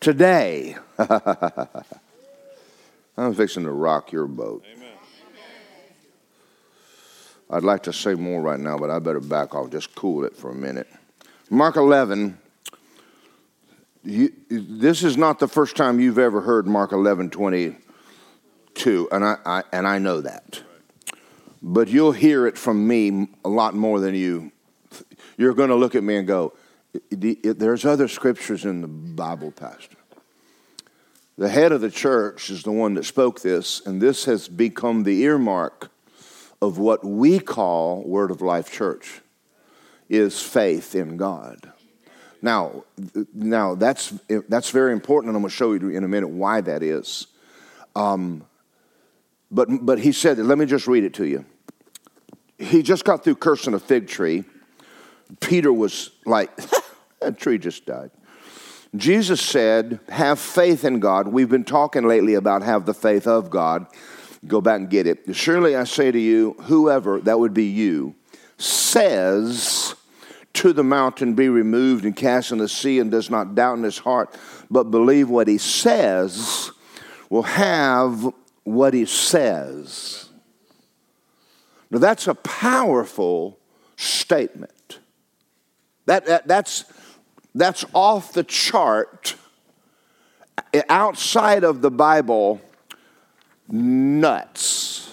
Today, I'm fixing to rock your boat. I'd like to say more right now, but I better back off, just cool it for a minute. Mark 11, you, this is not the first time you've ever heard Mark 11 22, and I, I, and I know that. But you'll hear it from me a lot more than you. You're going to look at me and go, There's other scriptures in the Bible, Pastor. The head of the church is the one that spoke this, and this has become the earmark of what we call Word of Life Church is faith in God. Now, now that's that's very important, and I'm going to show you in a minute why that is. Um, but but he said, let me just read it to you. He just got through cursing a fig tree. Peter was like, that tree just died. Jesus said, Have faith in God. We've been talking lately about have the faith of God. Go back and get it. Surely I say to you, whoever, that would be you, says to the mountain, Be removed and cast in the sea, and does not doubt in his heart, but believe what he says, will have what he says. Now, that's a powerful statement. That, that, that's, that's off the chart, outside of the Bible nuts.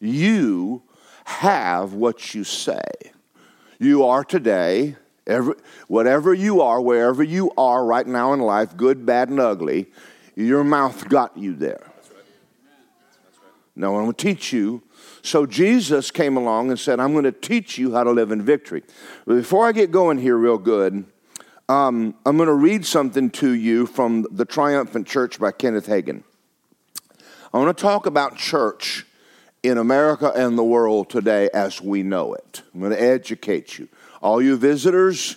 You have what you say. You are today, every, whatever you are, wherever you are right now in life, good, bad, and ugly, your mouth got you there. I'm going to teach you. So, Jesus came along and said, I'm going to teach you how to live in victory. But before I get going here, real good, um, I'm going to read something to you from The Triumphant Church by Kenneth Hagin. I want to talk about church in America and the world today as we know it. I'm going to educate you. All you visitors,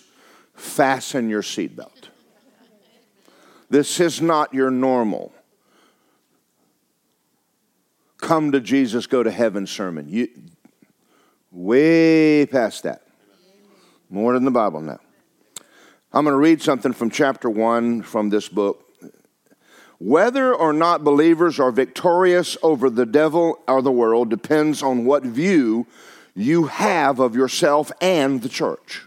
fasten your seatbelt. This is not your normal come to Jesus, go to heaven sermon. You, way past that. More than the Bible now. I'm going to read something from chapter 1 from this book whether or not believers are victorious over the devil or the world depends on what view you have of yourself and the church.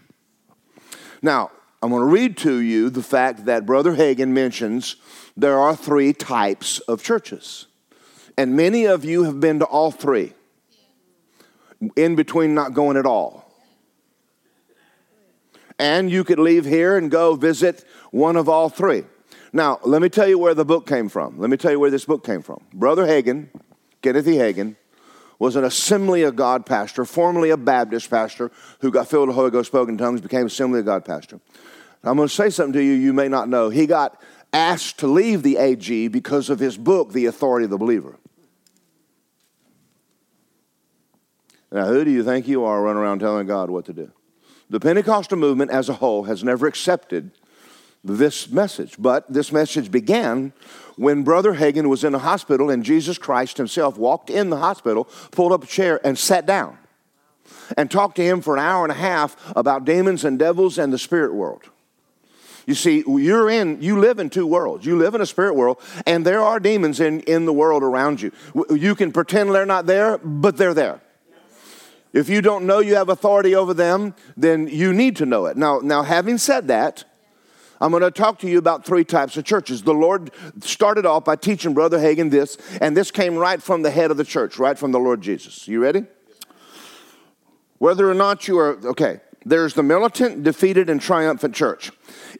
Now, I'm going to read to you the fact that Brother Hagin mentions there are three types of churches. And many of you have been to all three, in between not going at all. And you could leave here and go visit one of all three. Now, let me tell you where the book came from. Let me tell you where this book came from. Brother Hagin, Kenneth E. Hagin, was an Assembly of God pastor, formerly a Baptist pastor, who got filled with the Holy Ghost, spoke in tongues, became Assembly of God pastor. I'm going to say something to you you may not know. He got asked to leave the AG because of his book, The Authority of the Believer. Now, who do you think you are running around telling God what to do? The Pentecostal movement as a whole has never accepted this message. But this message began when Brother Hagin was in the hospital and Jesus Christ himself walked in the hospital, pulled up a chair, and sat down and talked to him for an hour and a half about demons and devils and the spirit world. You see, you're in, you live in two worlds. You live in a spirit world, and there are demons in, in the world around you. You can pretend they're not there, but they're there. If you don't know you have authority over them, then you need to know it. Now, now having said that, I'm going to talk to you about three types of churches. The Lord started off by teaching Brother Hagin this, and this came right from the head of the church, right from the Lord Jesus. You ready? Whether or not you are, okay, there's the militant, defeated, and triumphant church.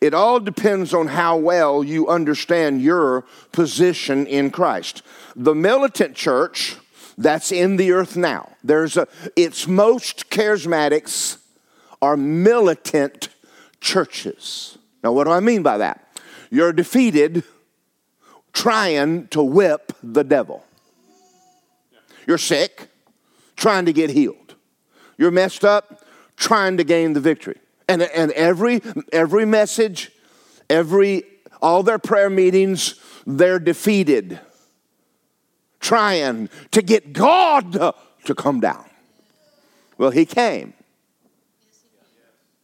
It all depends on how well you understand your position in Christ. The militant church, that's in the earth now. There's a, its most charismatics are militant churches. Now, what do I mean by that? You're defeated trying to whip the devil. You're sick, trying to get healed. You're messed up, trying to gain the victory. And, and every, every message, every, all their prayer meetings, they're defeated, trying to get God to come down. Well, he came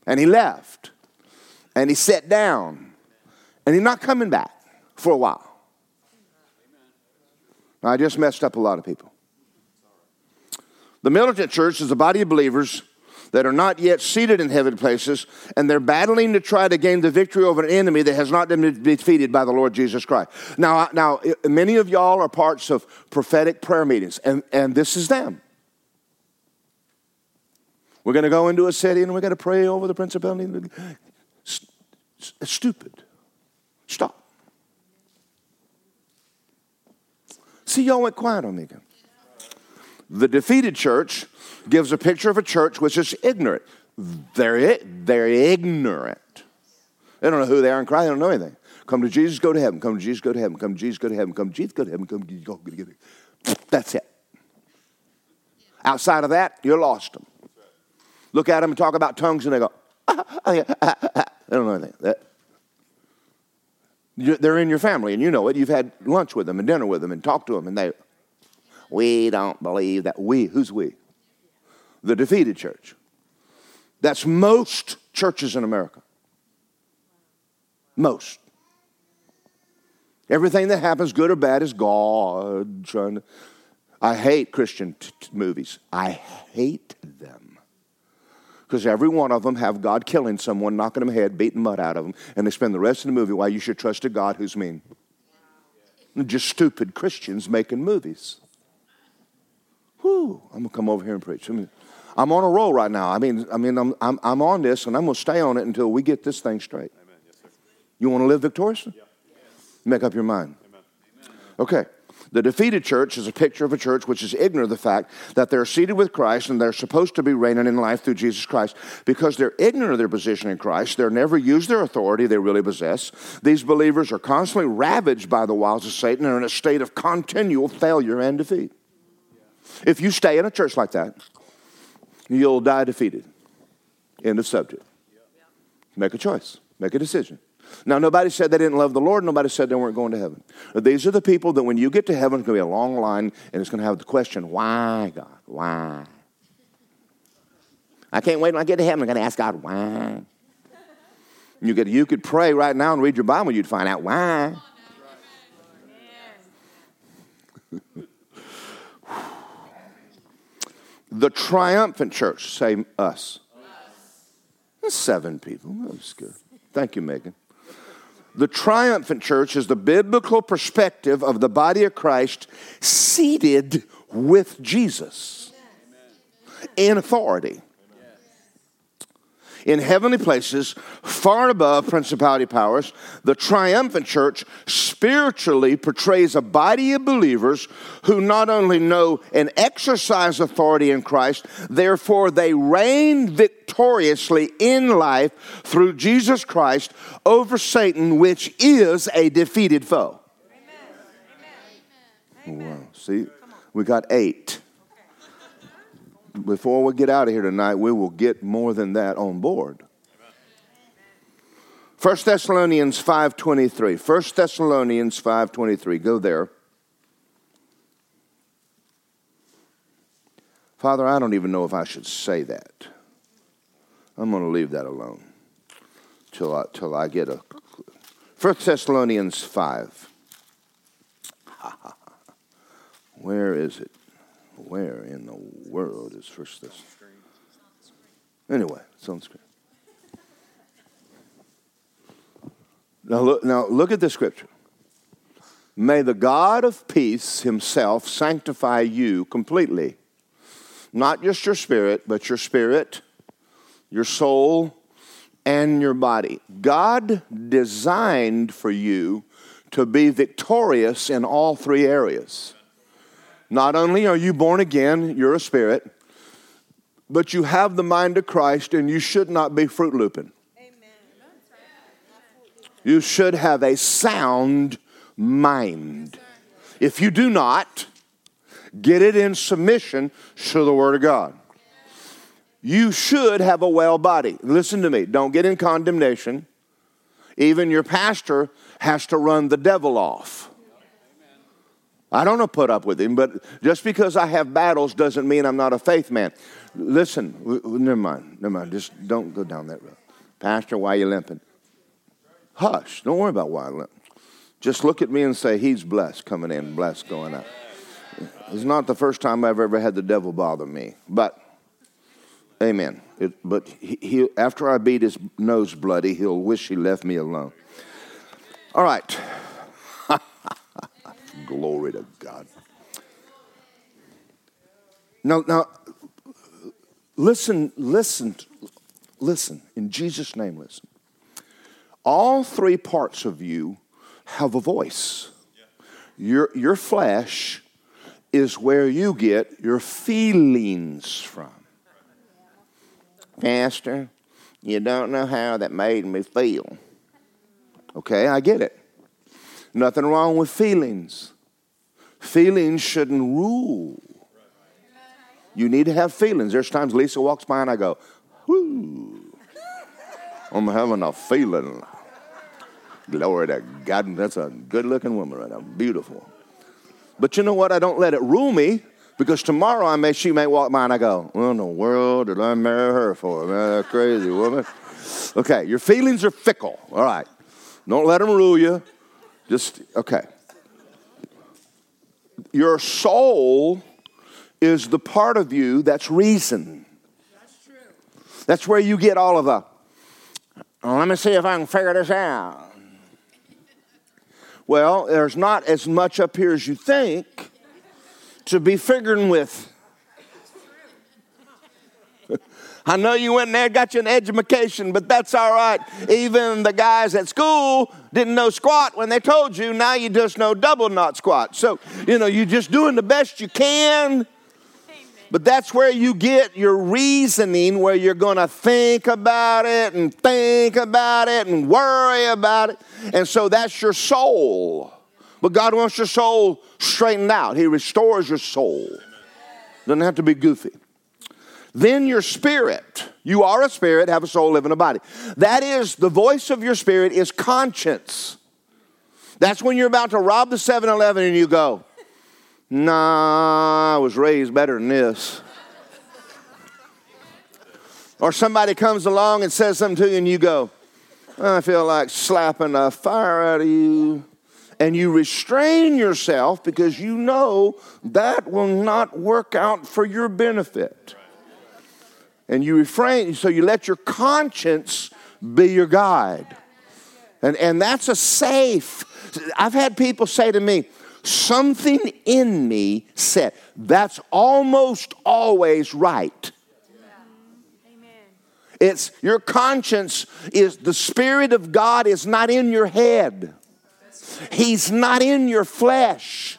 and he left and he sat down And he's not coming back for a while. I just messed up a lot of people. The militant church is a body of believers that are not yet seated in heavenly places, and they're battling to try to gain the victory over an enemy that has not been defeated by the Lord Jesus Christ. Now, now many of y'all are parts of prophetic prayer meetings, and, and this is them. We're going to go into a city and we're going to pray over the principality. Stupid. Stop. See, y'all went quiet on me again. The defeated church gives a picture of a church which is ignorant. They're, they're ignorant. They don't know who they are in Christ. They don't know anything. Come to Jesus, go to heaven. Come to Jesus, go to heaven. Come to Jesus, go to heaven. Come to Jesus, go to heaven. Come to Jesus, go to heaven. That's it. Outside of that, you're lost them. Look at them and talk about tongues, and they go, ah, ah, ah, they don't know anything. That, they're in your family, and you know it. You've had lunch with them and dinner with them and talked to them, and they, we don't believe that. We, who's we? The defeated church. That's most churches in America. Most. Everything that happens, good or bad, is God trying to. I hate Christian t- t- movies. I hate them. Because every one of them have God killing someone, knocking them head, beating mud out of them, and they spend the rest of the movie why you should trust a God who's mean. Just stupid Christians making movies. Whew, I'm gonna come over here and preach. I mean, I'm on a roll right now. I mean, I mean, I'm, I'm, I'm on this, and I'm gonna stay on it until we get this thing straight. Yes, you want to live victoriously? Yeah. Make up your mind. Amen. Okay. The defeated church is a picture of a church which is ignorant of the fact that they're seated with Christ and they're supposed to be reigning in life through Jesus Christ. Because they're ignorant of their position in Christ, they're never used their authority they really possess. These believers are constantly ravaged by the wiles of Satan and are in a state of continual failure and defeat. If you stay in a church like that, you'll die defeated. End of subject. Make a choice, make a decision. Now, nobody said they didn't love the Lord. Nobody said they weren't going to heaven. These are the people that when you get to heaven, it's going to be a long line, and it's going to have the question, why, God? Why? I can't wait when I get to heaven. I'm going to ask God, why? You could, you could pray right now and read your Bible, you'd find out why. The triumphant church, say us. us. Seven people. That's good. Thank you, Megan. The triumphant church is the biblical perspective of the body of Christ seated with Jesus in authority in heavenly places, far above principality powers, the triumphant church spiritually portrays a body of believers who not only know and exercise authority in Christ, therefore they reign victoriously in life through Jesus Christ over Satan, which is a defeated foe. Amen. Wow. See, we got eight before we get out of here tonight, we will get more than that on board. 1 Thessalonians 5.23. 1 Thessalonians 5.23. Go there. Father, I don't even know if I should say that. I'm going to leave that alone till I, till I get a. 1 Thessalonians 5. Where is it? Where in the world is First this? Anyway, it's on the screen. Now look, now look at the scripture. May the God of peace himself sanctify you completely. Not just your spirit, but your spirit, your soul, and your body. God designed for you to be victorious in all three areas. Not only are you born again, you're a spirit, but you have the mind of Christ and you should not be fruit looping. You should have a sound mind. If you do not, get it in submission to the Word of God. You should have a well body. Listen to me, don't get in condemnation. Even your pastor has to run the devil off. I don't know put up with him, but just because I have battles doesn't mean I'm not a faith man. Listen, never mind, never mind. Just don't go down that road. Pastor, why are you limping? Hush. Don't worry about why. I limp. Just look at me and say, He's blessed coming in, blessed going out. It's not the first time I've ever had the devil bother me. But, amen. It, but he, he, after I beat his nose bloody, he'll wish he left me alone. All right. Glory to God. Now, now, listen, listen, listen. In Jesus' name, listen. All three parts of you have a voice. Your, your flesh is where you get your feelings from. Pastor, you don't know how that made me feel. Okay, I get it. Nothing wrong with feelings. Feelings shouldn't rule. You need to have feelings. There's times Lisa walks by and I go, whoo, I'm having a feeling. Glory to God. That's a good looking woman right now. Beautiful. But you know what? I don't let it rule me because tomorrow I may she may walk by and I go, What in the world did I marry her for? Man, that crazy woman. Okay, your feelings are fickle. All right. Don't let them rule you. Just okay. Your soul is the part of you that's reason. That's true. That's where you get all of the, oh, let me see if I can figure this out. Well, there's not as much up here as you think to be figuring with. I know you went in there, got you an education, but that's all right. Even the guys at school didn't know squat when they told you. Now you just know double not squat. So, you know, you're just doing the best you can. But that's where you get your reasoning, where you're going to think about it and think about it and worry about it. And so that's your soul. But God wants your soul straightened out. He restores your soul. Doesn't have to be goofy. Then your spirit. You are a spirit, have a soul, live in a body. That is, the voice of your spirit is conscience. That's when you're about to rob the 7 Eleven and you go, Nah, I was raised better than this. or somebody comes along and says something to you, and you go, I feel like slapping the fire out of you. And you restrain yourself because you know that will not work out for your benefit. And you refrain, so you let your conscience be your guide. And, and that's a safe. I've had people say to me, something in me said, that's almost always right. It's your conscience is the Spirit of God is not in your head. He's not in your flesh.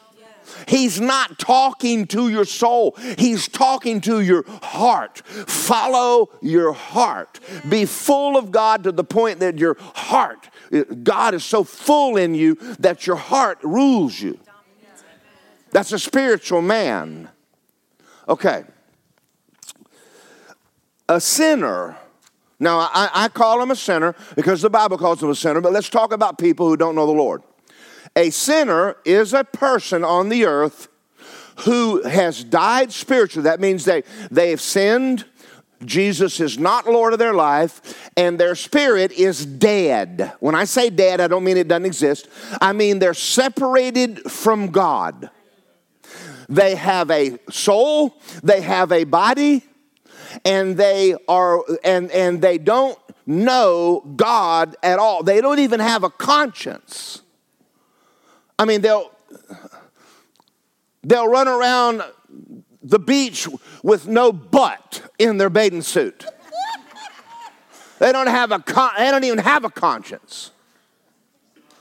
He's not talking to your soul. He's talking to your heart. Follow your heart. Be full of God to the point that your heart, God is so full in you that your heart rules you. That's a spiritual man. Okay. A sinner. Now, I, I, call him a sinner because the Bible calls him a sinner, but let's talk about people who don't know the Lord. A sinner is a person on the earth who has died spiritually. That means they, they have sinned. Jesus is not Lord of their life, and their spirit is dead. When I say dead, I don't mean it doesn't exist. I mean they're separated from God. They have a soul, they have a body, and they are and and they don't know God at all. They don't even have a conscience. I mean, they'll they'll run around the beach with no butt in their bathing suit. They don't have a con- they don't even have a conscience.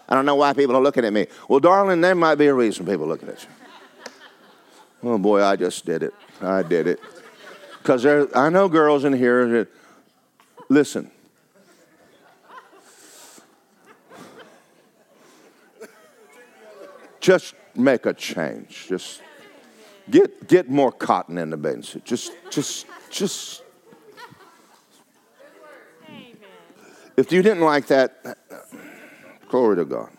I don't know why people are looking at me. Well, darling, there might be a reason people are looking at you. Oh boy, I just did it. I did it. Because I know girls in here that, listen. Just make a change. Just get get more cotton in the suit. Just just just if you didn't like that, glory to God.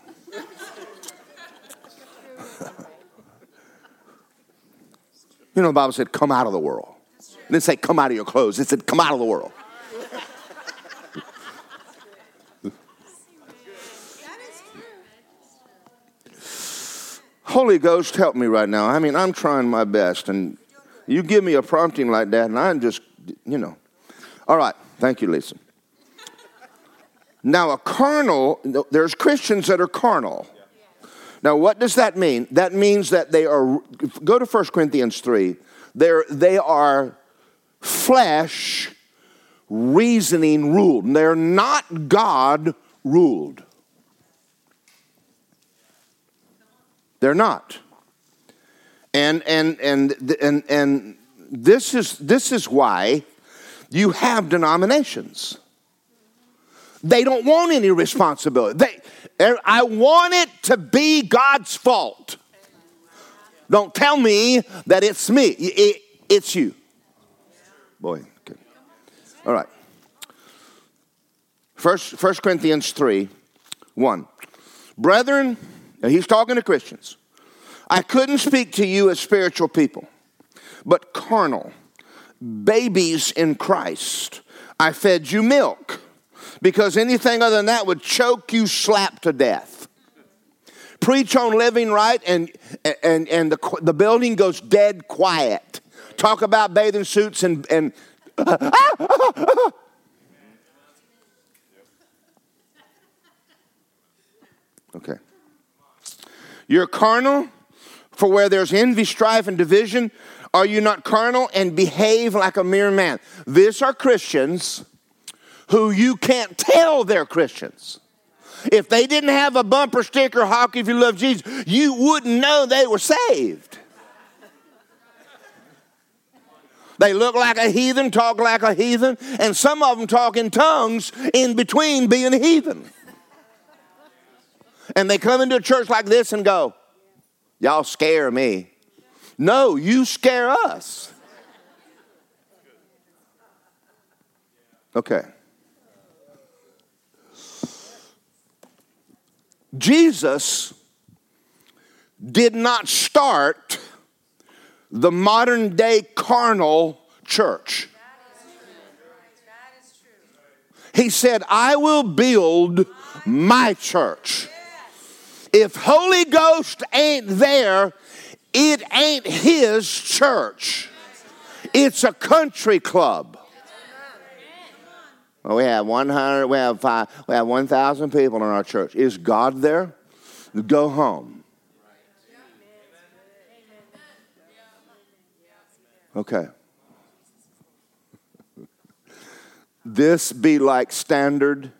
You know, the Bible said, come out of the world. It didn't say, come out of your clothes. It said, come out of the world. Holy Ghost, help me right now. I mean, I'm trying my best, and you give me a prompting like that, and I'm just, you know. All right. Thank you, Lisa. Now, a carnal, there's Christians that are carnal. Now, what does that mean? That means that they are, go to 1 Corinthians 3, they're, they are flesh reasoning ruled. They're not God ruled. They're not. And, and, and, and, and this, is, this is why you have denominations. They don't want any responsibility. They, er, I want it to be God's fault. Don't tell me that it's me, it, it's you. Boy, okay. All right. First, First Corinthians 3 1. Brethren, he's talking to Christians. I couldn't speak to you as spiritual people, but carnal, babies in Christ. I fed you milk because anything other than that would choke you slap to death. Preach on living right, and, and, and the, the building goes dead quiet. Talk about bathing suits and, and okay. You're carnal, for where there's envy, strife, and division, are you not carnal and behave like a mere man? These are Christians who you can't tell they're Christians. If they didn't have a bumper sticker, hockey if you love Jesus, you wouldn't know they were saved. They look like a heathen, talk like a heathen, and some of them talk in tongues in between being a heathen. And they come into a church like this and go, Y'all scare me. No, you scare us. Okay. Jesus did not start the modern day carnal church. He said, I will build my church. If Holy Ghost ain't there, it ain't his church. It's a country club. Well, we have 100, we have five, we have 1,000 people in our church. Is God there? Go home. Okay. This be like standard,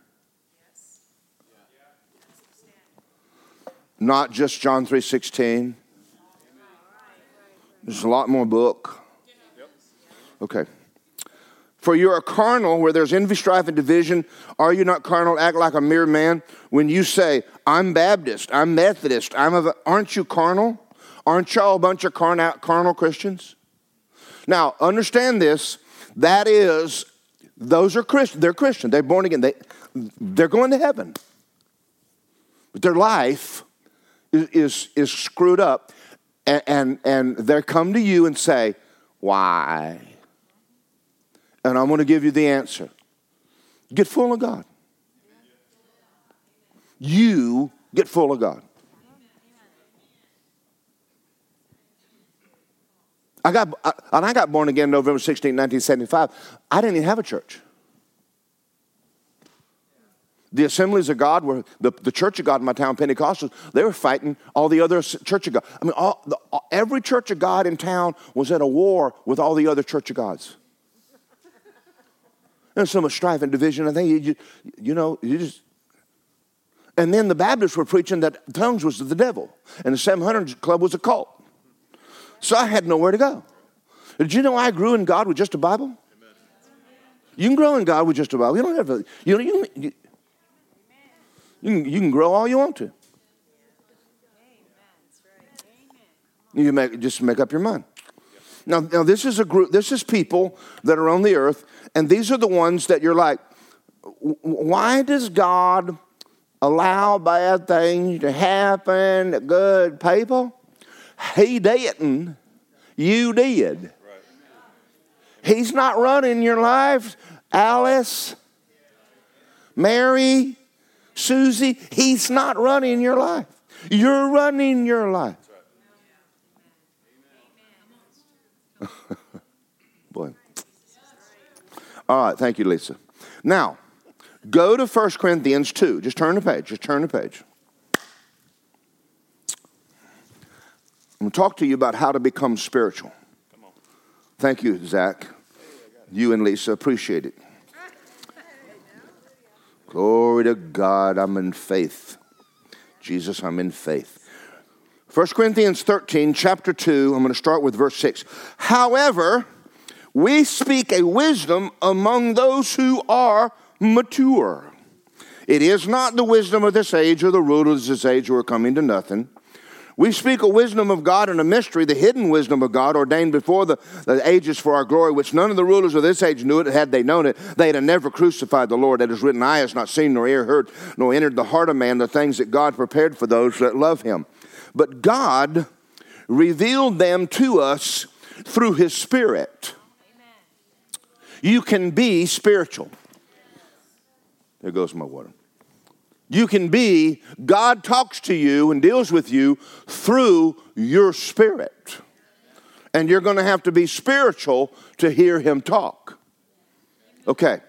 not just John 3:16. There's a lot more book. Okay. For you are a carnal, where there's envy, strife, and division. Are you not carnal? Act like a mere man. When you say, I'm Baptist, I'm Methodist, I'm a, aren't you carnal? Aren't y'all a bunch of carnal, carnal Christians? Now, understand this. That is, those are Christian. They're Christian. They're born again. They, they're going to heaven. But their life is, is, screwed up and, and, and they come to you and say, Why? And I'm going to give you the answer. Get full of God. You get full of God. I got, I, and I got born again November 16, 1975. I didn't even have a church. The assemblies of God were the, the church of God in my town, Pentecostals, they were fighting all the other church of God. I mean, all, the, all, every church of God in town was at a war with all the other church of Gods. There's so much strife and division. I think you, you, you know, you just. And then the Baptists were preaching that tongues was the devil, and the 700 Club was a cult. So I had nowhere to go. Did you know I grew in God with just a Bible? You can grow in God with just a Bible. You don't have to. You know, you, you, can, you can grow all you want to. You make, just make up your mind. Now, now, this is a group, this is people that are on the earth, and these are the ones that you're like, why does God allow bad things to happen to good people? He didn't. You did. He's not running your life, Alice, Mary, Susie, he's not running your life. You're running your life. Boy. All right, thank you, Lisa. Now, go to 1 Corinthians 2. Just turn the page. Just turn the page. I'm going to talk to you about how to become spiritual. Thank you, Zach. You and Lisa appreciate it. Glory to God, I'm in faith. Jesus, I'm in faith. 1 Corinthians 13, chapter 2, I'm going to start with verse 6. However, we speak a wisdom among those who are mature. It is not the wisdom of this age or the rulers of this age who are coming to nothing. We speak a wisdom of God and a mystery, the hidden wisdom of God ordained before the, the, ages for our glory, which none of the rulers of this age knew it. Had they known it, they'd have never crucified the Lord. It is written, Eye has not seen, nor ear heard, nor entered the heart of man the things that God prepared for those that love him. But God revealed them to us through his Spirit. You can be spiritual. There goes my water. You can be, God talks to you and deals with you through your spirit. And you're going to have to be spiritual to hear Him talk. Okay.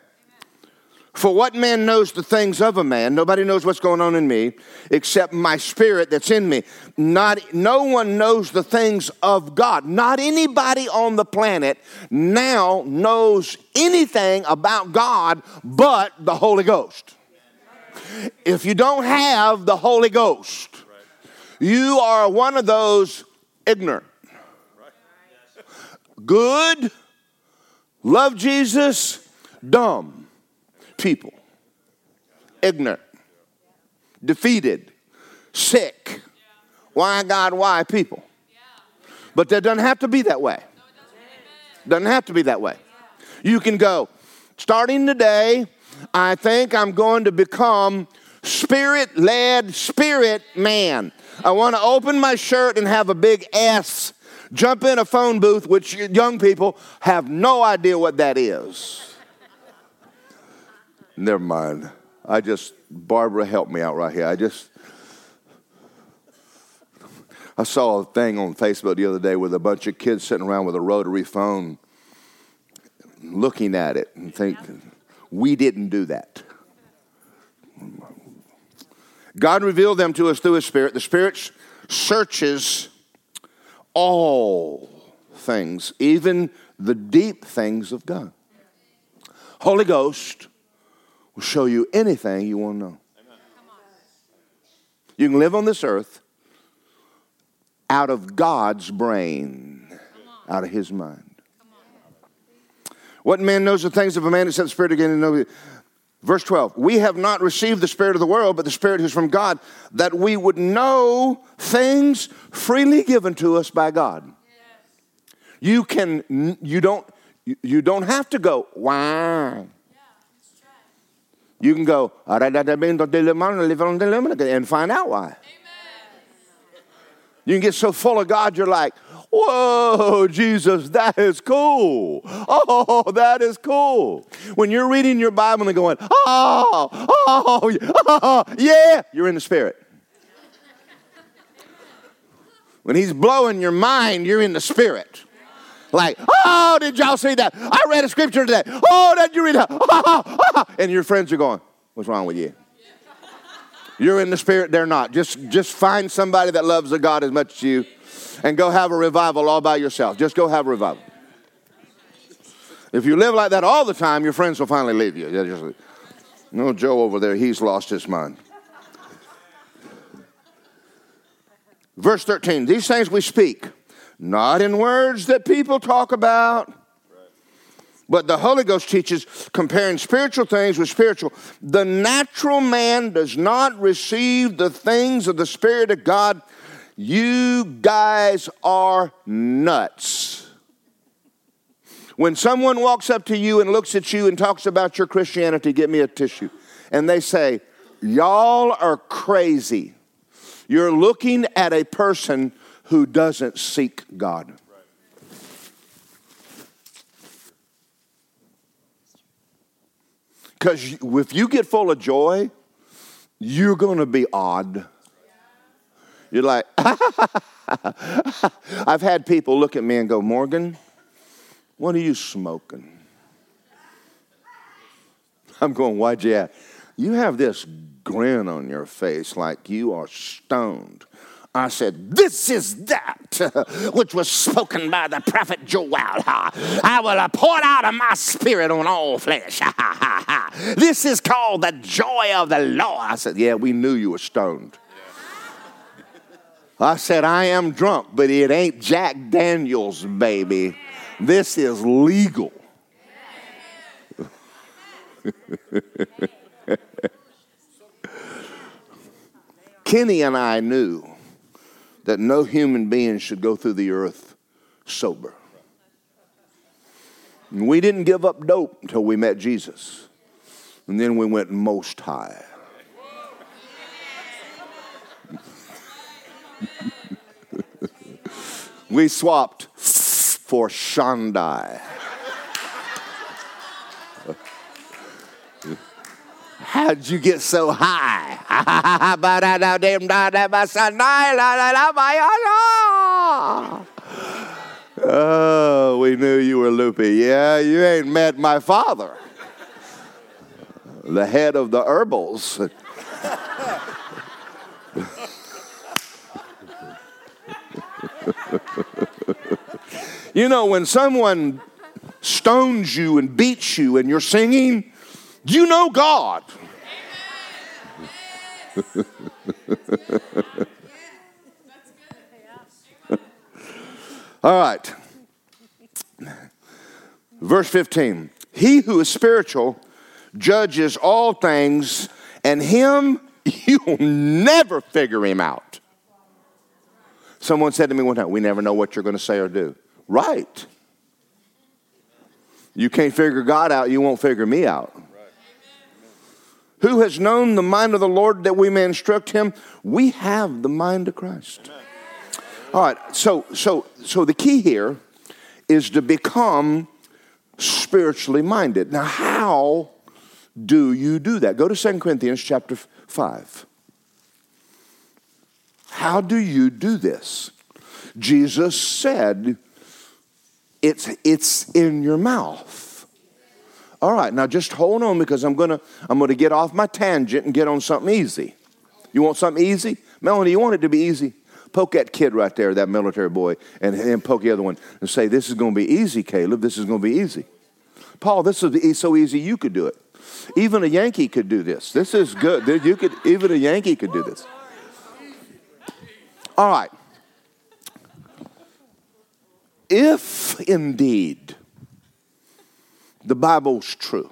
For what man knows the things of a man? Nobody knows what's going on in me except my spirit that's in me. Not, no one knows the things of God. Not anybody on the planet now knows anything about God but the Holy Ghost. If you don't have the Holy Ghost, you are one of those ignorant, good, love Jesus, dumb people. Ignorant, defeated, sick. Why, God, why people? But that doesn't have to be that way. Doesn't have to be that way. You can go, starting today, I think I'm going to become spirit led spirit man. I want to open my shirt and have a big S, jump in a phone booth, which young people have no idea what that is. Never mind. I just, Barbara, help me out right here. I just, I saw a thing on Facebook the other day with a bunch of kids sitting around with a rotary phone looking at it and thinking, we didn't do that. God revealed them to us through His Spirit. The Spirit searches all things, even the deep things of God. Holy Ghost will show you anything you want to know. You can live on this earth out of God's brain, out of His mind. What man knows the things of a man except the Spirit again? And know. Verse 12, we have not received the Spirit of the world, but the Spirit who's from God, that we would know things freely given to us by God. Yes. You can, you don't, you don't have to go, why? You can go, and find out why. Amen. You can get so full of God, you're like, Whoa, Jesus, that is cool. Oh, that is cool. When you're reading your Bible and going, oh, oh, oh, yeah, you're in the Spirit. When He's blowing your mind, you're in the Spirit. Like, oh, did y'all see that? I read a scripture today. Oh, did you read that? Oh, oh, oh. And your friends are going, what's wrong with you? You're in the spirit, they're not. Just, just find somebody that loves the God as much as you and go have a revival all by yourself. Just go have a revival. If you live like that all the time, your friends will finally leave you. Just, no, Joe over there, he's lost his mind. Verse 13 These things we speak, not in words that people talk about, but the Holy Ghost teaches comparing spiritual things with spiritual. The natural man does not receive the things of the Spirit of God you guys are nuts. When someone walks up to you and looks at you and talks about your Christianity, get me a tissue, and they say, Y'all are crazy. You're looking at a person who doesn't seek God. Because if you get full of joy, you're going to be odd. You're like, I've had people look at me and go, Morgan, What are you smoking? I'm going, why'd you ask? You have this grin on your face like you are stoned. I said, This is that which was spoken by the prophet Joel. I will pour out of my spirit on all flesh. This is called the joy of the Lord. I said, Yeah, we knew you were stoned. I said, I am drunk, but it ain't Jack Daniels, baby. This is legal. Kenny and I knew that no human being should go through the earth sober. And we didn't give up dope until we met Jesus. And then we went most high. We swapped for Shaddai. How'd you get so high? oh, we knew you were loopy. Yeah, you ain't met my father, the head of the herbals. you know, when someone stones you and beats you and you're singing, you know God. All right. Verse 15. He who is spiritual judges all things, and him you'll never figure him out. Someone said to me one time, We never know what you're going to say or do. Right. You can't figure God out, you won't figure me out. Who has known the mind of the Lord that we may instruct him? We have the mind of Christ. All right, so so so the key here is to become spiritually minded. Now, how do you do that? Go to 2 Corinthians chapter 5. How do you do this? Jesus said, it's, it's in your mouth. All right, now just hold on because I'm gonna I'm gonna get off my tangent and get on something easy. You want something easy? Melanie, you want it to be easy? Poke that kid right there, that military boy, and then poke the other one and say, This is gonna be easy, Caleb. This is gonna be easy. Paul, this is so easy you could do it. Even a Yankee could do this. This is good. You could even a Yankee could do this. All right. If indeed the Bible's true,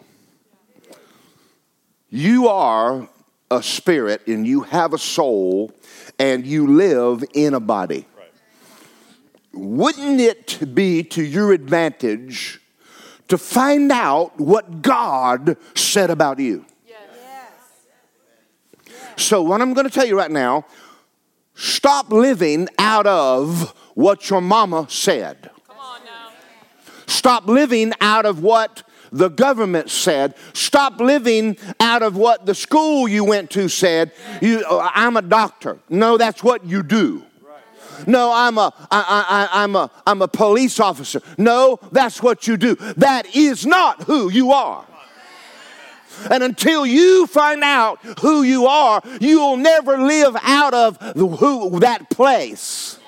you are a spirit and you have a soul and you live in a body. Wouldn't it be to your advantage to find out what God said about you? So, what I'm going to tell you right now stop living out of what your mama said. Stop living out of what the government said. Stop living out of what the school you went to said. You, uh, I'm a doctor. No, that's what you do. No, I'm a, I, I, I'm, a, I'm a police officer. No, that's what you do. That is not who you are. And until you find out who you are, you'll never live out of the, who, that place.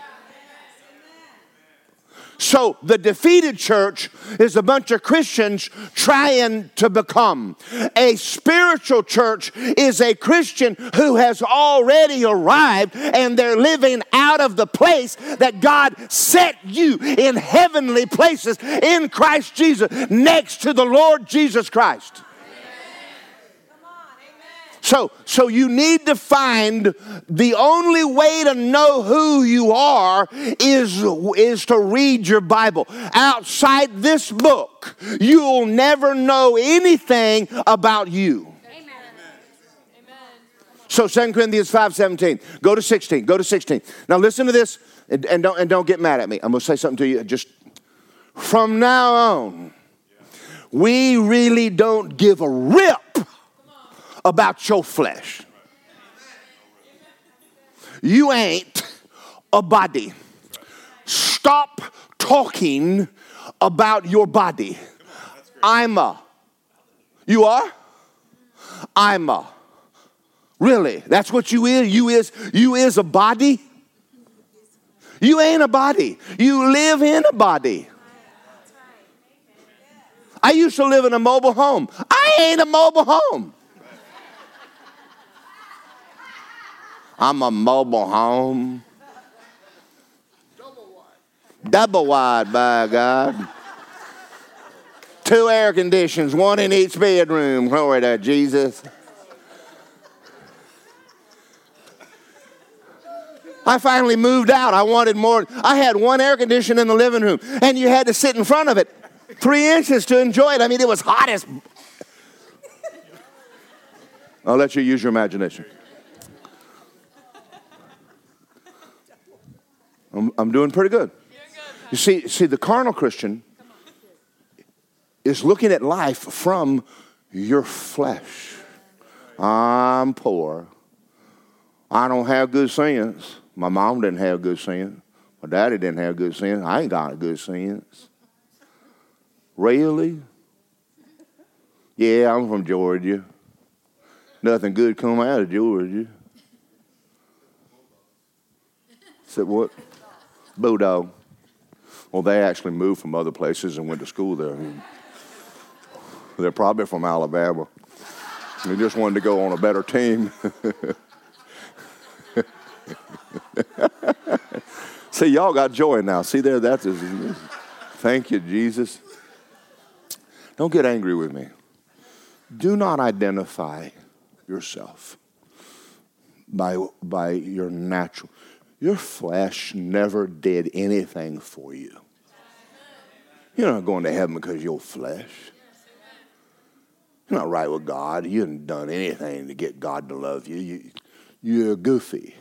So the defeated church is a bunch of Christians trying to become. A spiritual church is a Christian who has already arrived and they're living out of the place that God set you in heavenly places in Christ Jesus next to the Lord Jesus Christ. So, so you need to find the only way to know who you are is, is to read your Bible. Outside this book, you'll never know anything about you. So 2 Corinthians 5 17. Go to 16. Go to 16. Now listen to this and, and, don't, and don't get mad at me. I'm going to say something to you. Just from now on, we really don't give a rip about your flesh. You ain't a body. Stop talking about your body. I'm a. You are? I'm a. Really? That's what you is? You is you is a body? You ain't a body. You live in a body. I used to live in a mobile home. I ain't a mobile home. I'm a mobile home. Double wide, by God. Two air conditions, one in each bedroom. Glory to Jesus. I finally moved out. I wanted more. I had one air conditioner in the living room, and you had to sit in front of it three inches to enjoy it. I mean, it was hot as. I'll let you use your imagination. I'm, I'm doing pretty good. You see, see, the carnal Christian is looking at life from your flesh. I'm poor. I don't have good sense. My mom didn't have good sense. My daddy didn't have good sense. I ain't got a good sense. Really? Yeah, I'm from Georgia. Nothing good come out of Georgia. Said what? Bulldog. Well, they actually moved from other places and went to school there. They're probably from Alabama. They just wanted to go on a better team. See, y'all got joy now. See there, that's thank you, Jesus. Don't get angry with me. Do not identify yourself by, by your natural. Your flesh never did anything for you. You're not going to heaven because your flesh. You're not right with God. You haven't done anything to get God to love you. you you're goofy.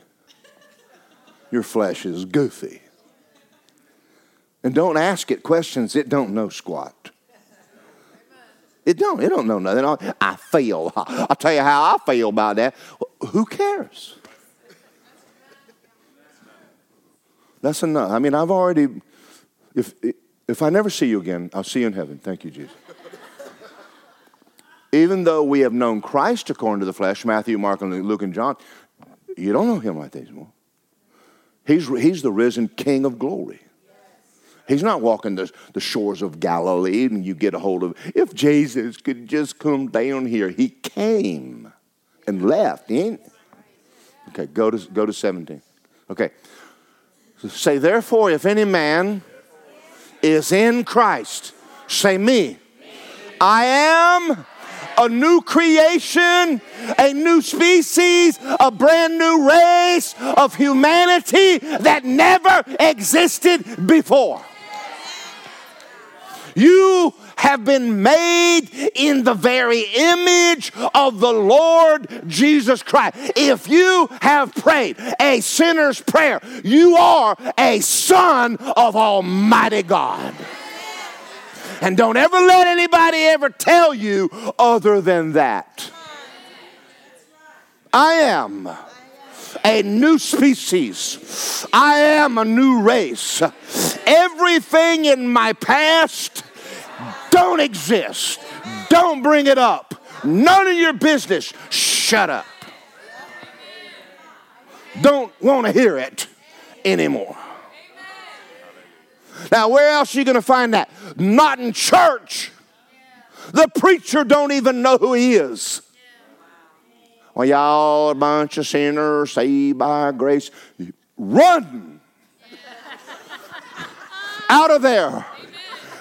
Your flesh is goofy. And don't ask it questions it don't know squat. It don't. It don't know nothing. I feel. I'll tell you how I feel about that. Who cares? That's enough. I mean, I've already. If if I never see you again, I'll see you in heaven. Thank you, Jesus. Even though we have known Christ according to the flesh, Matthew, Mark, and Luke, and John, you don't know him like that anymore. He's, he's the risen King of glory. He's not walking the, the shores of Galilee and you get a hold of If Jesus could just come down here, he came and left. He ain't. Okay, go to, go to 17. Okay. Say, therefore, if any man is in Christ, say me. I am a new creation, a new species, a brand new race of humanity that never existed before. You have been made in the very image of the Lord Jesus Christ. If you have prayed a sinner's prayer, you are a son of Almighty God. And don't ever let anybody ever tell you other than that. I am a new species. I am a new race. Everything in my past don't exist. Don't bring it up. None of your business. Shut up. Don't want to hear it anymore. Now, where else are you going to find that? Not in church. The preacher don't even know who he is. Well, y'all a bunch of sinners saved by grace. Run out of there.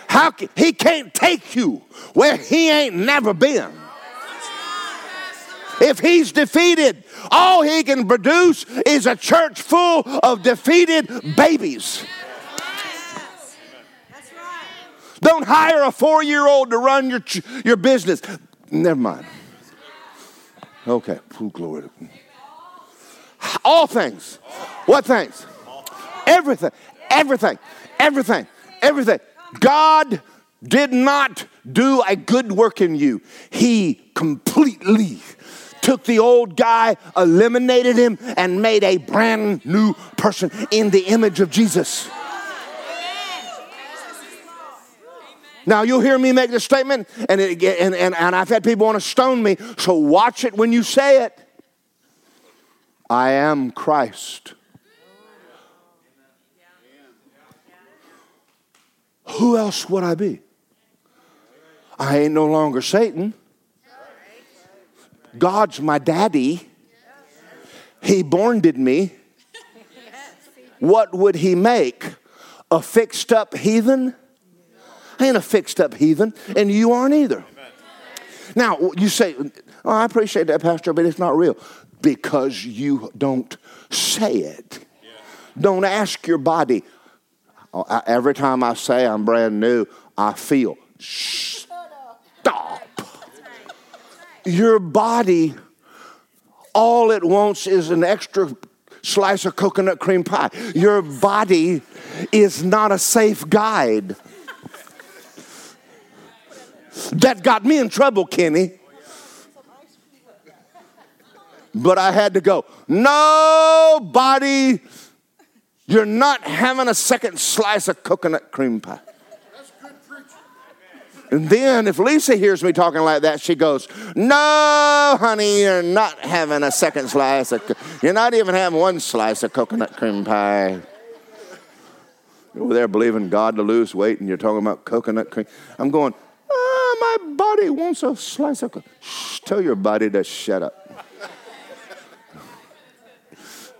How can, he can't take you where he ain't never been. If he's defeated, all he can produce is a church full of defeated babies. Don't hire a four year old to run your, your business. Never mind. Okay. Ooh, glory. All things. What things? Everything. Everything. Everything. Everything. God did not do a good work in you. He completely took the old guy, eliminated him, and made a brand new person in the image of Jesus. Now, you'll hear me make this statement, and, it, and, and, and I've had people want to stone me, so watch it when you say it. I am Christ. Who else would I be? I ain't no longer Satan. God's my daddy. He borned me. What would he make? A fixed up heathen? I ain't a fixed up heathen, and you aren't either. Now, you say, oh, I appreciate that, Pastor, but it's not real. Because you don't say it. Don't ask your body. Oh, every time I say I'm brand new, I feel. Stop. Your body, all it wants is an extra slice of coconut cream pie. Your body is not a safe guide. That got me in trouble, Kenny. But I had to go. Nobody, you're not having a second slice of coconut cream pie. And then if Lisa hears me talking like that, she goes, No, honey, you're not having a second slice of, you're not even having one slice of coconut cream pie. You're over there believing God to lose weight and you're talking about coconut cream. I'm going, my body wants a slice of. Shh, tell your body to shut up.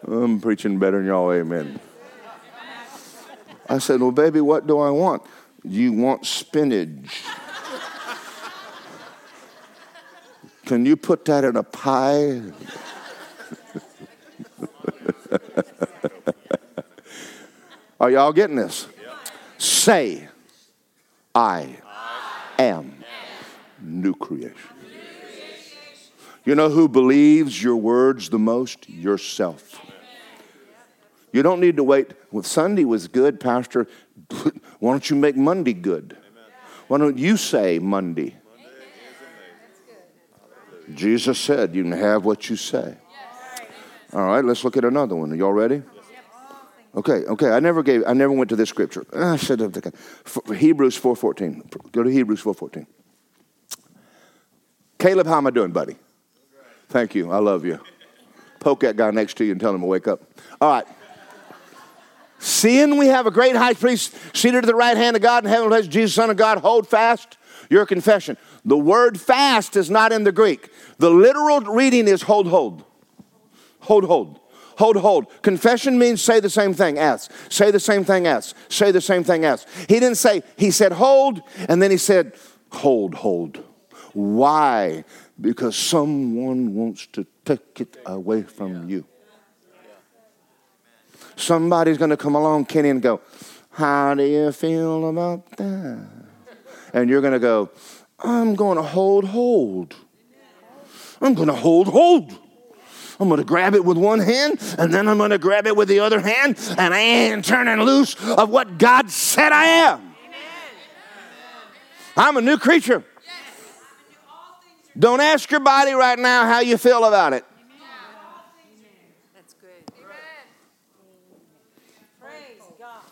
I'm preaching better than y'all, amen. I said, Well, baby, what do I want? You want spinach. Can you put that in a pie? Are y'all getting this? Say, I am new creation. You know who believes your words the most? Yourself. You don't need to wait. Well, Sunday was good, Pastor. Why don't you make Monday good? Why don't you say Monday? Jesus said, You can have what you say. All right, let's look at another one. Are y'all ready? Okay, okay. I never gave. I never went to this scripture. I should have. Hebrews four fourteen. Go to Hebrews four fourteen. Caleb, how am I doing, buddy? Thank you. I love you. Poke that guy next to you and tell him to wake up. All right. Seeing we have a great high priest seated at the right hand of God in heaven, place, Jesus, Son of God, hold fast your confession. The word fast is not in the Greek. The literal reading is hold, hold. Hold, hold. Hold, hold. Confession means say the same thing as. Say the same thing as. Say the same thing as. He didn't say, he said hold, and then he said hold, hold. Why? Because someone wants to take it away from you. Somebody's going to come along, Kenny, and go, How do you feel about that? And you're going to go, I'm going to hold hold. I'm going to hold hold. I'm going to grab it with one hand, and then I'm going to grab it with the other hand, and I ain't turning loose of what God said I am. I'm a new creature. Don't ask your body right now how you feel about it.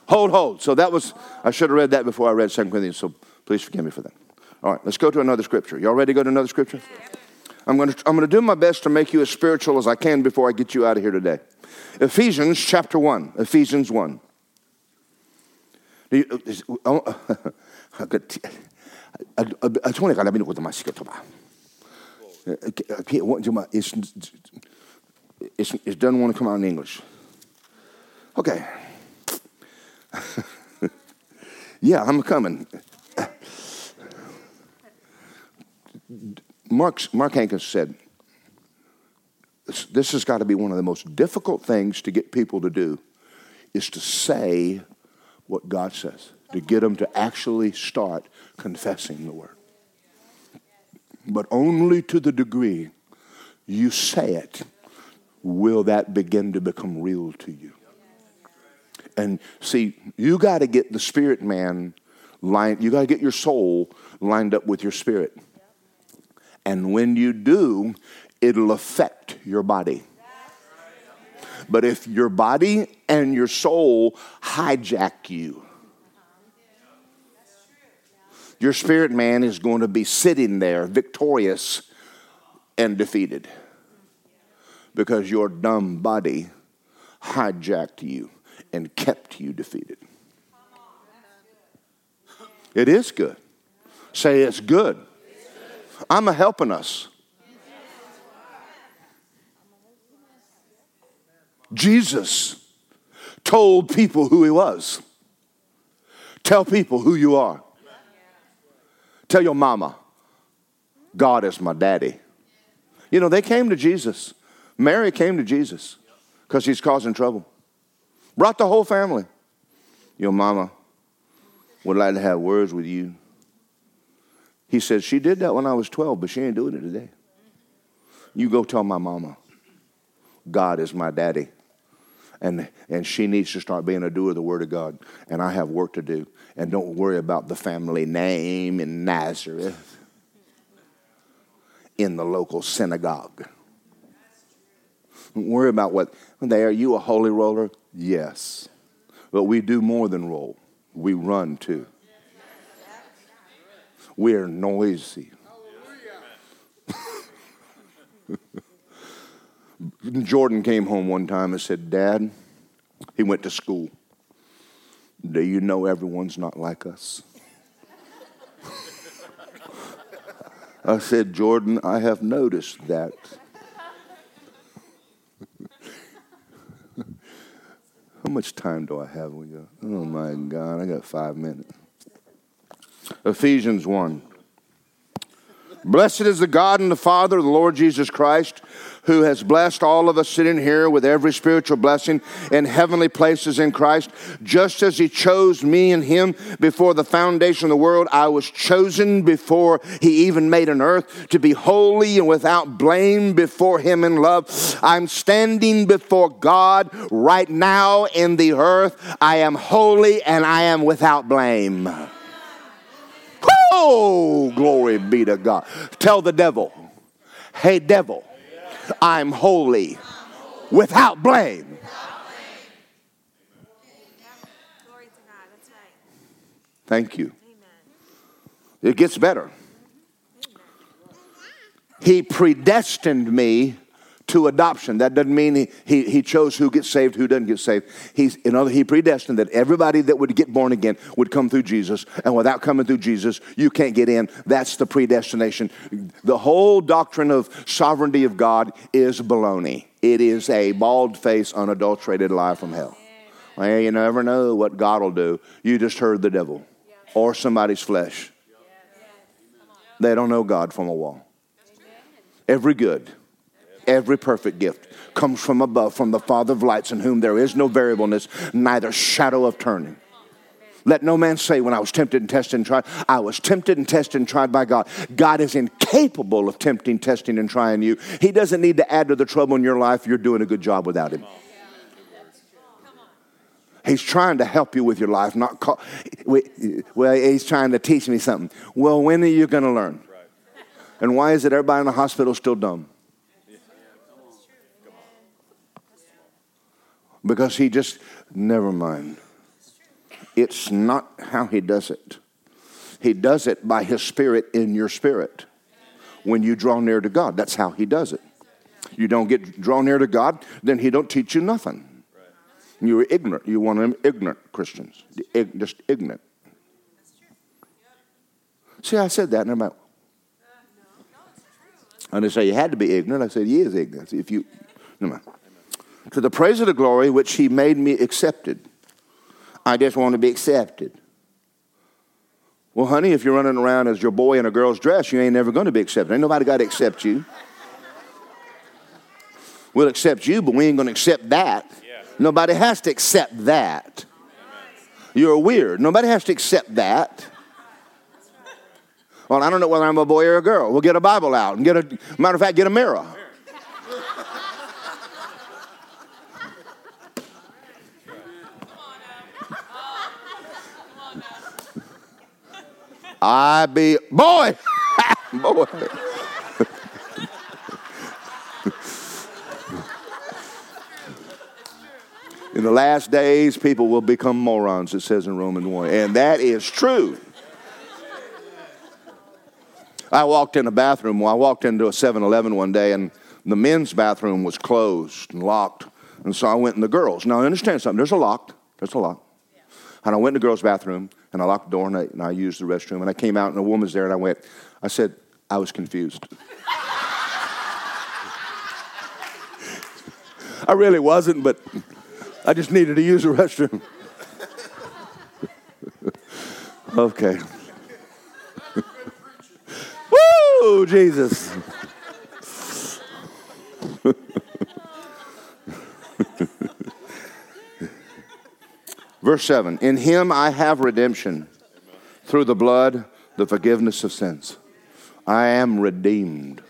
Hold, hold. So that was, I should have read that before I read 2 Corinthians, so please forgive me for that. All right, let's go to another scripture. Y'all ready to go to another scripture? I'm going to, I'm going to do my best to make you as spiritual as I can before I get you out of here today. Ephesians chapter 1. Ephesians 1. Uh, uh, it's, it's, it doesn't want to come out in English. Okay. yeah, I'm coming. Mark, Mark Hankins said, this has got to be one of the most difficult things to get people to do is to say what God says, to get them to actually start confessing the word. But only to the degree you say it will that begin to become real to you. And see, you got to get the spirit man lined, you got to get your soul lined up with your spirit. And when you do, it'll affect your body. But if your body and your soul hijack you, Your spirit man is going to be sitting there victorious and defeated because your dumb body hijacked you and kept you defeated. It is good. Say it's good. I'm a helping us. Jesus told people who he was. Tell people who you are. Tell your mama, God is my daddy. You know, they came to Jesus. Mary came to Jesus because he's causing trouble. Brought the whole family. Your mama would like to have words with you. He said, She did that when I was 12, but she ain't doing it today. You go tell my mama, God is my daddy. And, and she needs to start being a doer of the Word of God. And I have work to do. And don't worry about the family name in Nazareth in the local synagogue. Don't worry about what they are. You a holy roller? Yes. But we do more than roll. We run too. We're noisy. Jordan came home one time and said, Dad, he went to school. Do you know everyone's not like us? I said, Jordan, I have noticed that. How much time do I have? with you? Oh my God, I got five minutes. Ephesians 1. Blessed is the God and the Father of the Lord Jesus Christ, who has blessed all of us sitting here with every spiritual blessing in heavenly places in Christ. Just as He chose me and Him before the foundation of the world, I was chosen before He even made an earth to be holy and without blame before Him in love. I'm standing before God right now in the earth. I am holy and I am without blame. Oh, glory be to God. Tell the devil, hey, devil, I'm holy without blame. Thank you. It gets better. He predestined me to adoption. That doesn't mean he, he, he chose who gets saved, who doesn't get saved. He's, in other, he predestined that everybody that would get born again would come through Jesus. And without coming through Jesus, you can't get in. That's the predestination. The whole doctrine of sovereignty of God is baloney. It is a bald face, unadulterated lie from hell. Well, you never know what God will do. You just heard the devil or somebody's flesh. They don't know God from a wall. Every good Every perfect gift comes from above, from the Father of lights, in whom there is no variableness, neither shadow of turning. Let no man say, when I was tempted and tested and tried, I was tempted and tested and tried by God. God is incapable of tempting, testing, and trying you. He doesn't need to add to the trouble in your life. You're doing a good job without Him. He's trying to help you with your life, not call, well, he's trying to teach me something. Well, when are you going to learn? And why is it everybody in the hospital still dumb? Because he just, never mind. It's not how he does it. He does it by his spirit in your spirit. When you draw near to God, that's how he does it. You don't get drawn near to God, then he don't teach you nothing. You're ignorant. You want them ignorant Christians, just ignorant. See, I said that, and I'm like, and they say you had to be ignorant. I said he is ignorant. If you, no mind to the praise of the glory which he made me accepted. I just want to be accepted. Well, honey, if you're running around as your boy in a girl's dress, you ain't never going to be accepted. Ain't nobody got to accept you. We'll accept you, but we ain't going to accept that. Yeah. Nobody has to accept that. You're weird. Nobody has to accept that. Well, I don't know whether I'm a boy or a girl. We'll get a Bible out and get a matter of fact, get a mirror. I be, boy, boy. in the last days, people will become morons, it says in Romans 1. And that is true. I walked in a bathroom. Well, I walked into a 7 Eleven one day, and the men's bathroom was closed and locked. And so I went in the girls. Now, understand something. There's a lock. There's a lock. And I went in the girls' bathroom, and I locked the door, and I, and I used the restroom. And I came out, and a woman's there, and I went, I said, I was confused. I really wasn't, but I just needed to use the restroom. okay. Woo, Jesus. Verse 7 In him I have redemption through the blood, the forgiveness of sins. I am redeemed.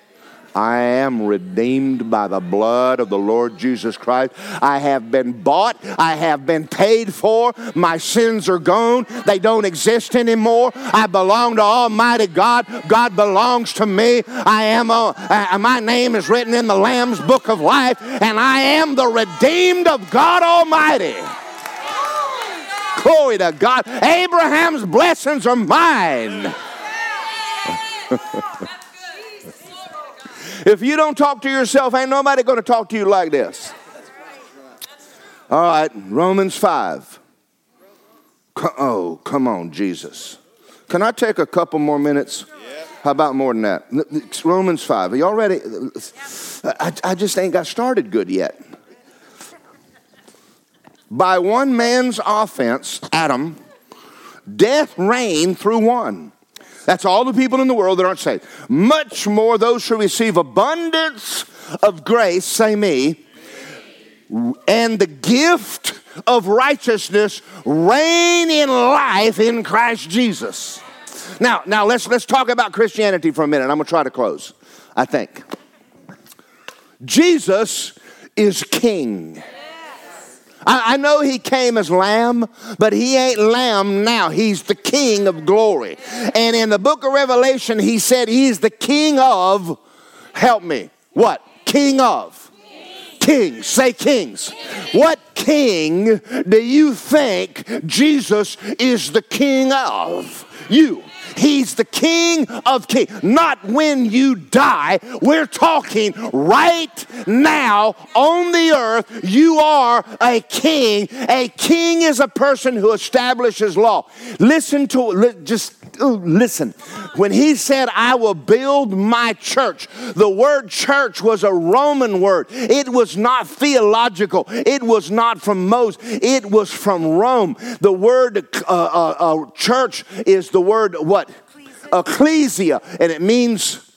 I am redeemed by the blood of the Lord Jesus Christ. I have been bought. I have been paid for. My sins are gone. They don't exist anymore. I belong to Almighty God. God belongs to me. I am a, uh, my name is written in the Lamb's book of life, and I am the redeemed of God Almighty. Glory to God. Abraham's blessings are mine. if you don't talk to yourself, ain't nobody going to talk to you like this. All right, Romans 5. Oh, come on, Jesus. Can I take a couple more minutes? How about more than that? Romans 5. Are y'all ready? I, I just ain't got started good yet by one man's offense, Adam, death reigned through one. That's all the people in the world that aren't saved. Much more those who receive abundance of grace, say me, and the gift of righteousness reign in life in Christ Jesus. Now, now let's let's talk about Christianity for a minute. I'm gonna try to close. I think Jesus is king. I, I know he came as lamb, but he ain't lamb now. He's the king of glory. And in the book of Revelation, he said he's the king of, help me, what? King of. Kings, say kings. What king do you think Jesus is the king of? You. He's the King of Kings. Not when you die. We're talking right now on the earth. You are a king. A king is a person who establishes law. Listen to just listen. When he said, I will build my church, the word church was a Roman word. It was not theological, it was not from Moses, it was from Rome. The word uh, uh, uh, church is the word what? Ecclesia, and it means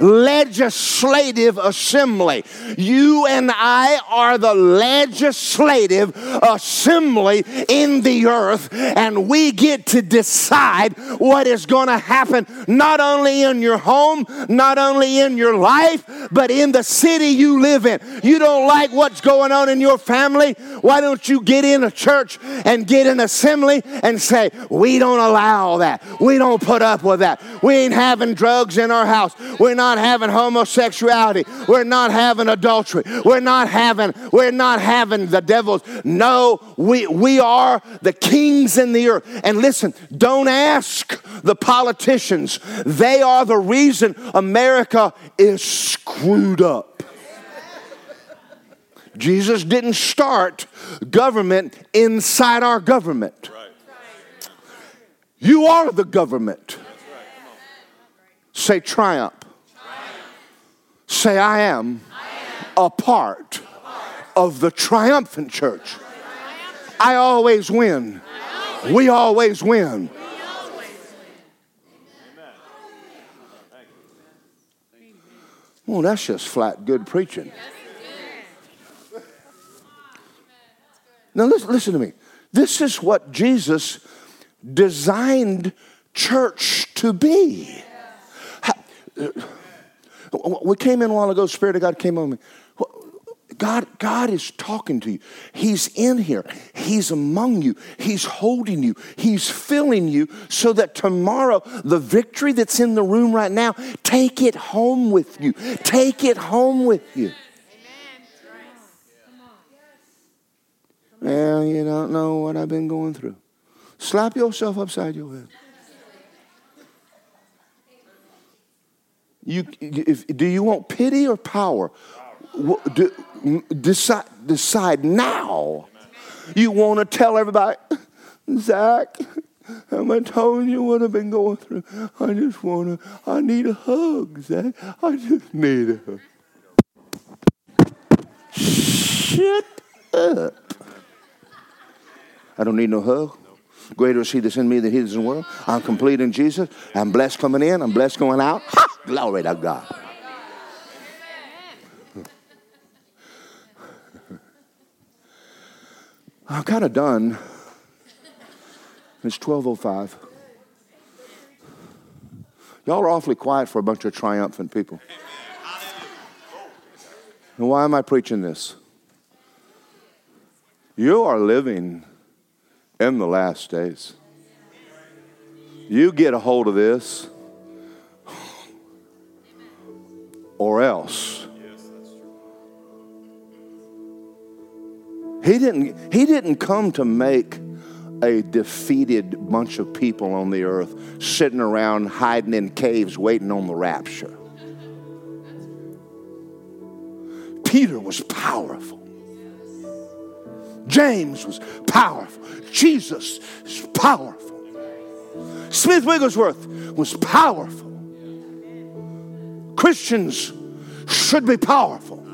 legislative assembly. You and I are the legislative assembly in the earth, and we get to decide what is going to happen not only in your home, not only in your life, but in the city you live in. You don't like what's going on in your family? Why don't you get in a church and get an assembly and say, We don't allow that. We don't put up with that. We ain't having drugs in our house. We're not not having homosexuality. We're not having adultery. We're not having, we're not having the devils. No, we, we are the kings in the earth. And listen, don't ask the politicians. They are the reason America is screwed up. Jesus didn't start government inside our government. You are the government. Say triumph. Say, I am, I am. A, part part of the triumphant church. I always win. We always win. Oh, that's just flat good preaching. Now, listen, listen to me. This is what Jesus designed church to be. We came in a while ago, Spirit of God came on me. God, God is talking to you. He's in here. He's among you. He's holding you. He's filling you so that tomorrow, the victory that's in the room right now, take it home with you. Take it home with you. Well, you don't know what I've been going through. Slap yourself upside your head. You, if, do you want pity or power? Do, decide, decide now. You want to tell everybody, Zach, am I telling you what I've been going through? I just want to, I need a hug, Zach. I just need a hug. Shut up. I don't need no hug. Greater is he that's in me than he that's in the world. I'm complete in Jesus. I'm blessed coming in. I'm blessed going out. Ha! Glory to God. I'm kind of done. It's 1205. Y'all are awfully quiet for a bunch of triumphant people. And why am I preaching this? You are living in the last days. You get a hold of this, or else. He didn't, he didn't come to make a defeated bunch of people on the earth sitting around hiding in caves waiting on the rapture. Peter was powerful. James was powerful. Jesus is powerful. Smith Wigglesworth was powerful. Christians should be powerful.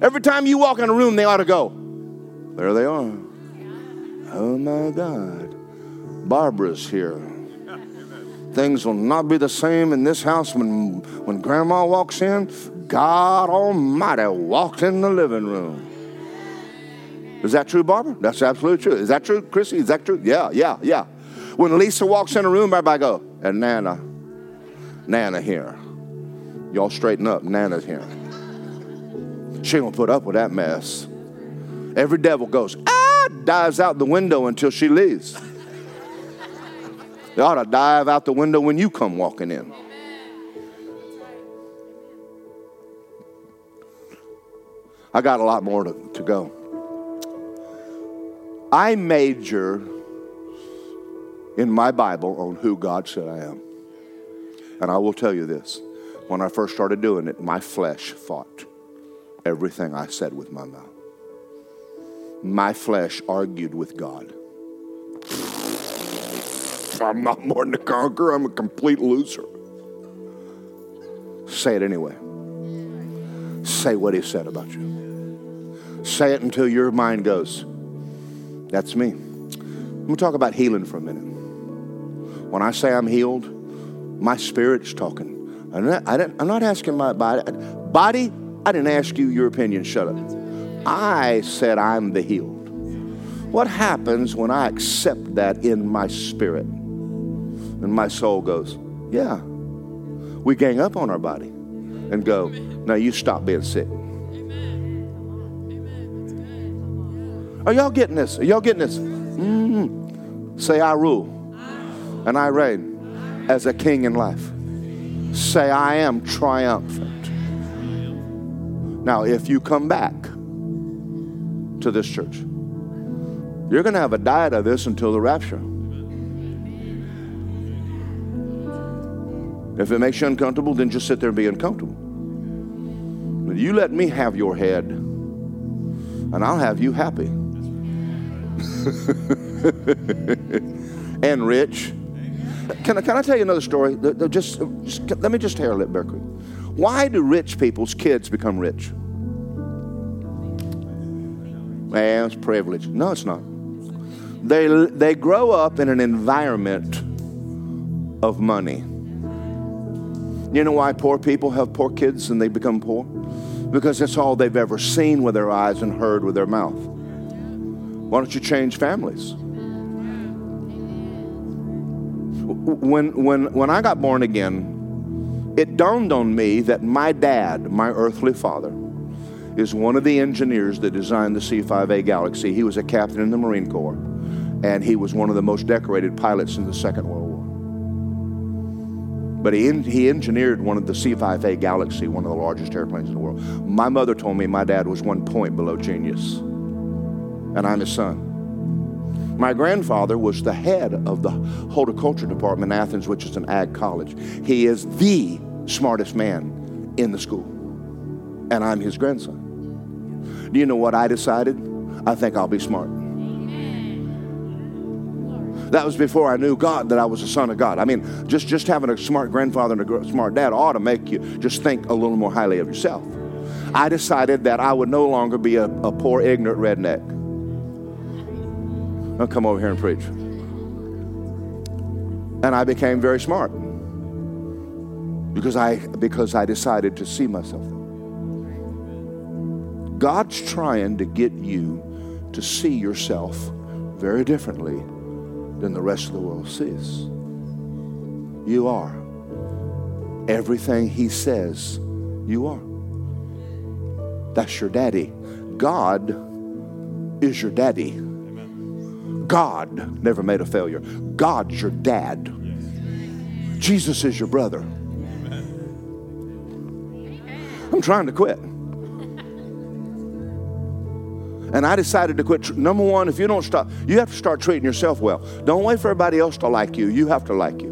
Every time you walk in a room, they ought to go. There they are. Oh my God. Barbara's here. Things will not be the same in this house when, when grandma walks in. God Almighty walked in the living room. Is that true, Barbara? That's absolutely true. Is that true, Chrissy? Is that true? Yeah, yeah, yeah. When Lisa walks in a room, everybody go, and Nana, Nana here. Y'all straighten up. Nana's here. She ain't gonna put up with that mess. Every devil goes, ah, dives out the window until she leaves. They ought to dive out the window when you come walking in. I got a lot more to, to go. I major in my Bible on who God said I am. And I will tell you this when I first started doing it, my flesh fought everything I said with my mouth. My flesh argued with God. I'm not more than a conqueror, I'm a complete loser. Say it anyway. Say what he said about you. Say it until your mind goes, that's me. I'm going to talk about healing for a minute. When I say I'm healed, my spirit's talking. I'm not, I am not asking my body. Body, I didn't ask you your opinion. Shut up. I said I'm the healed. What happens when I accept that in my spirit? And my soul goes, yeah. We gang up on our body and go, now you stop being sick. Are y'all getting this? Are y'all getting this? Mm-hmm. Say, I rule and I reign as a king in life. Say, I am triumphant. Now, if you come back to this church, you're going to have a diet of this until the rapture. If it makes you uncomfortable, then just sit there and be uncomfortable. But you let me have your head, and I'll have you happy. and rich. Can I, can I tell you another story? Just, just let me just tell it very quick. Why do rich people's kids become rich? Man, it's privilege. No, it's not. They, they grow up in an environment of money. You know why poor people have poor kids and they become poor? Because that's all they've ever seen with their eyes and heard with their mouth. Why don't you change families? When, when, when I got born again, it dawned on me that my dad, my earthly father, is one of the engineers that designed the C 5A Galaxy. He was a captain in the Marine Corps, and he was one of the most decorated pilots in the Second World War. But he, he engineered one of the C 5A Galaxy, one of the largest airplanes in the world. My mother told me my dad was one point below genius and I'm his son. My grandfather was the head of the horticulture department in Athens, which is an ag college. He is the smartest man in the school, and I'm his grandson. Do you know what I decided? I think I'll be smart. That was before I knew God that I was a son of God. I mean, just, just having a smart grandfather and a smart dad ought to make you just think a little more highly of yourself. I decided that I would no longer be a, a poor, ignorant redneck. I'll come over here and preach. And I became very smart because I, because I decided to see myself. God's trying to get you to see yourself very differently than the rest of the world sees. You are. Everything He says, you are. That's your daddy. God is your daddy. God never made a failure. God's your dad. Jesus is your brother. I'm trying to quit. And I decided to quit. Number one, if you don't stop, you have to start treating yourself well. Don't wait for everybody else to like you. You have to like you.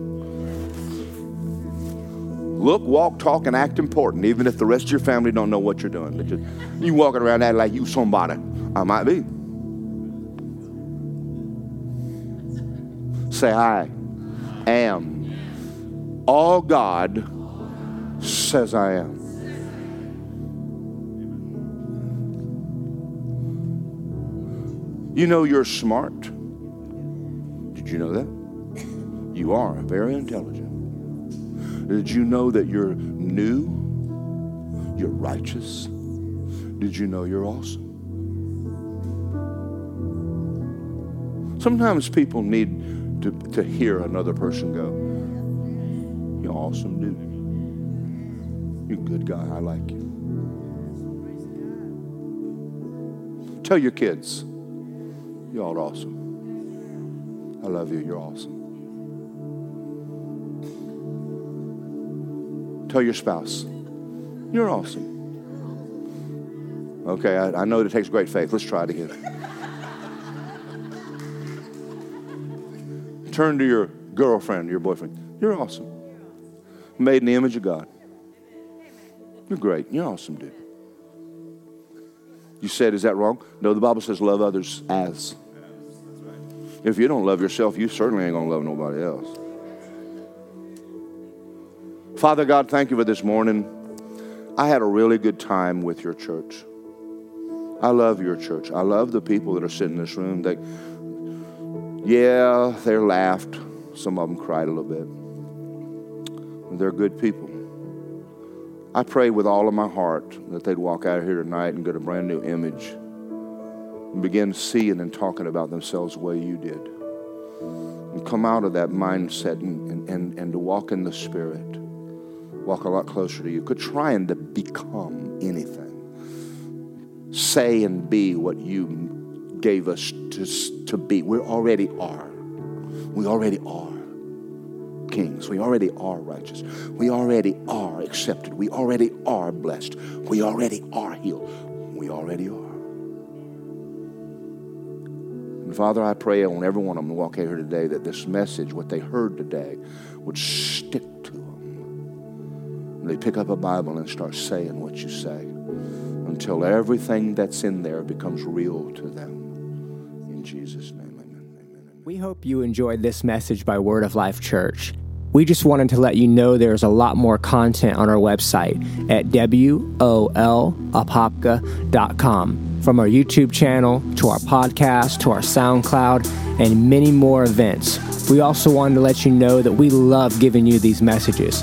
Look, walk, talk, and act important, even if the rest of your family don't know what you're doing. You walking around acting like you somebody. I might be. Say, I am all God says I am. You know you're smart. Did you know that? You are very intelligent. Did you know that you're new? You're righteous? Did you know you're awesome? Sometimes people need to, to hear another person go, You're awesome, dude. You're a good guy. I like you. Tell your kids, Y'all are awesome. I love you. You're awesome. Tell your spouse, you're awesome. Okay, I, I know it takes great faith. Let's try it again. Turn to your girlfriend, your boyfriend. You're awesome. Made in the image of God. You're great. You're awesome, dude. You said, is that wrong? No, the Bible says love others as. If you don't love yourself, you certainly ain't going to love nobody else. Father God, thank you for this morning. I had a really good time with your church. I love your church. I love the people that are sitting in this room. They, yeah, they laughed. Some of them cried a little bit. They're good people. I pray with all of my heart that they'd walk out of here tonight and get a brand new image and begin seeing and talking about themselves the way you did. And come out of that mindset and, and, and to walk in the Spirit, walk a lot closer to you. Quit trying to become anything. Say and be what you gave us to, to be. We already are. We already are kings. We already are righteous. We already are accepted. We already are blessed. We already are healed. We already are. And Father, I pray on every one of them to walk out here today that this message, what they heard today, would stick to them. And they pick up a Bible and start saying what you say until everything that's in there becomes real to them. Jesus' name. We hope you enjoyed this message by Word of Life Church. We just wanted to let you know there's a lot more content on our website at wolapopka.com. From our YouTube channel to our podcast to our SoundCloud and many more events. We also wanted to let you know that we love giving you these messages.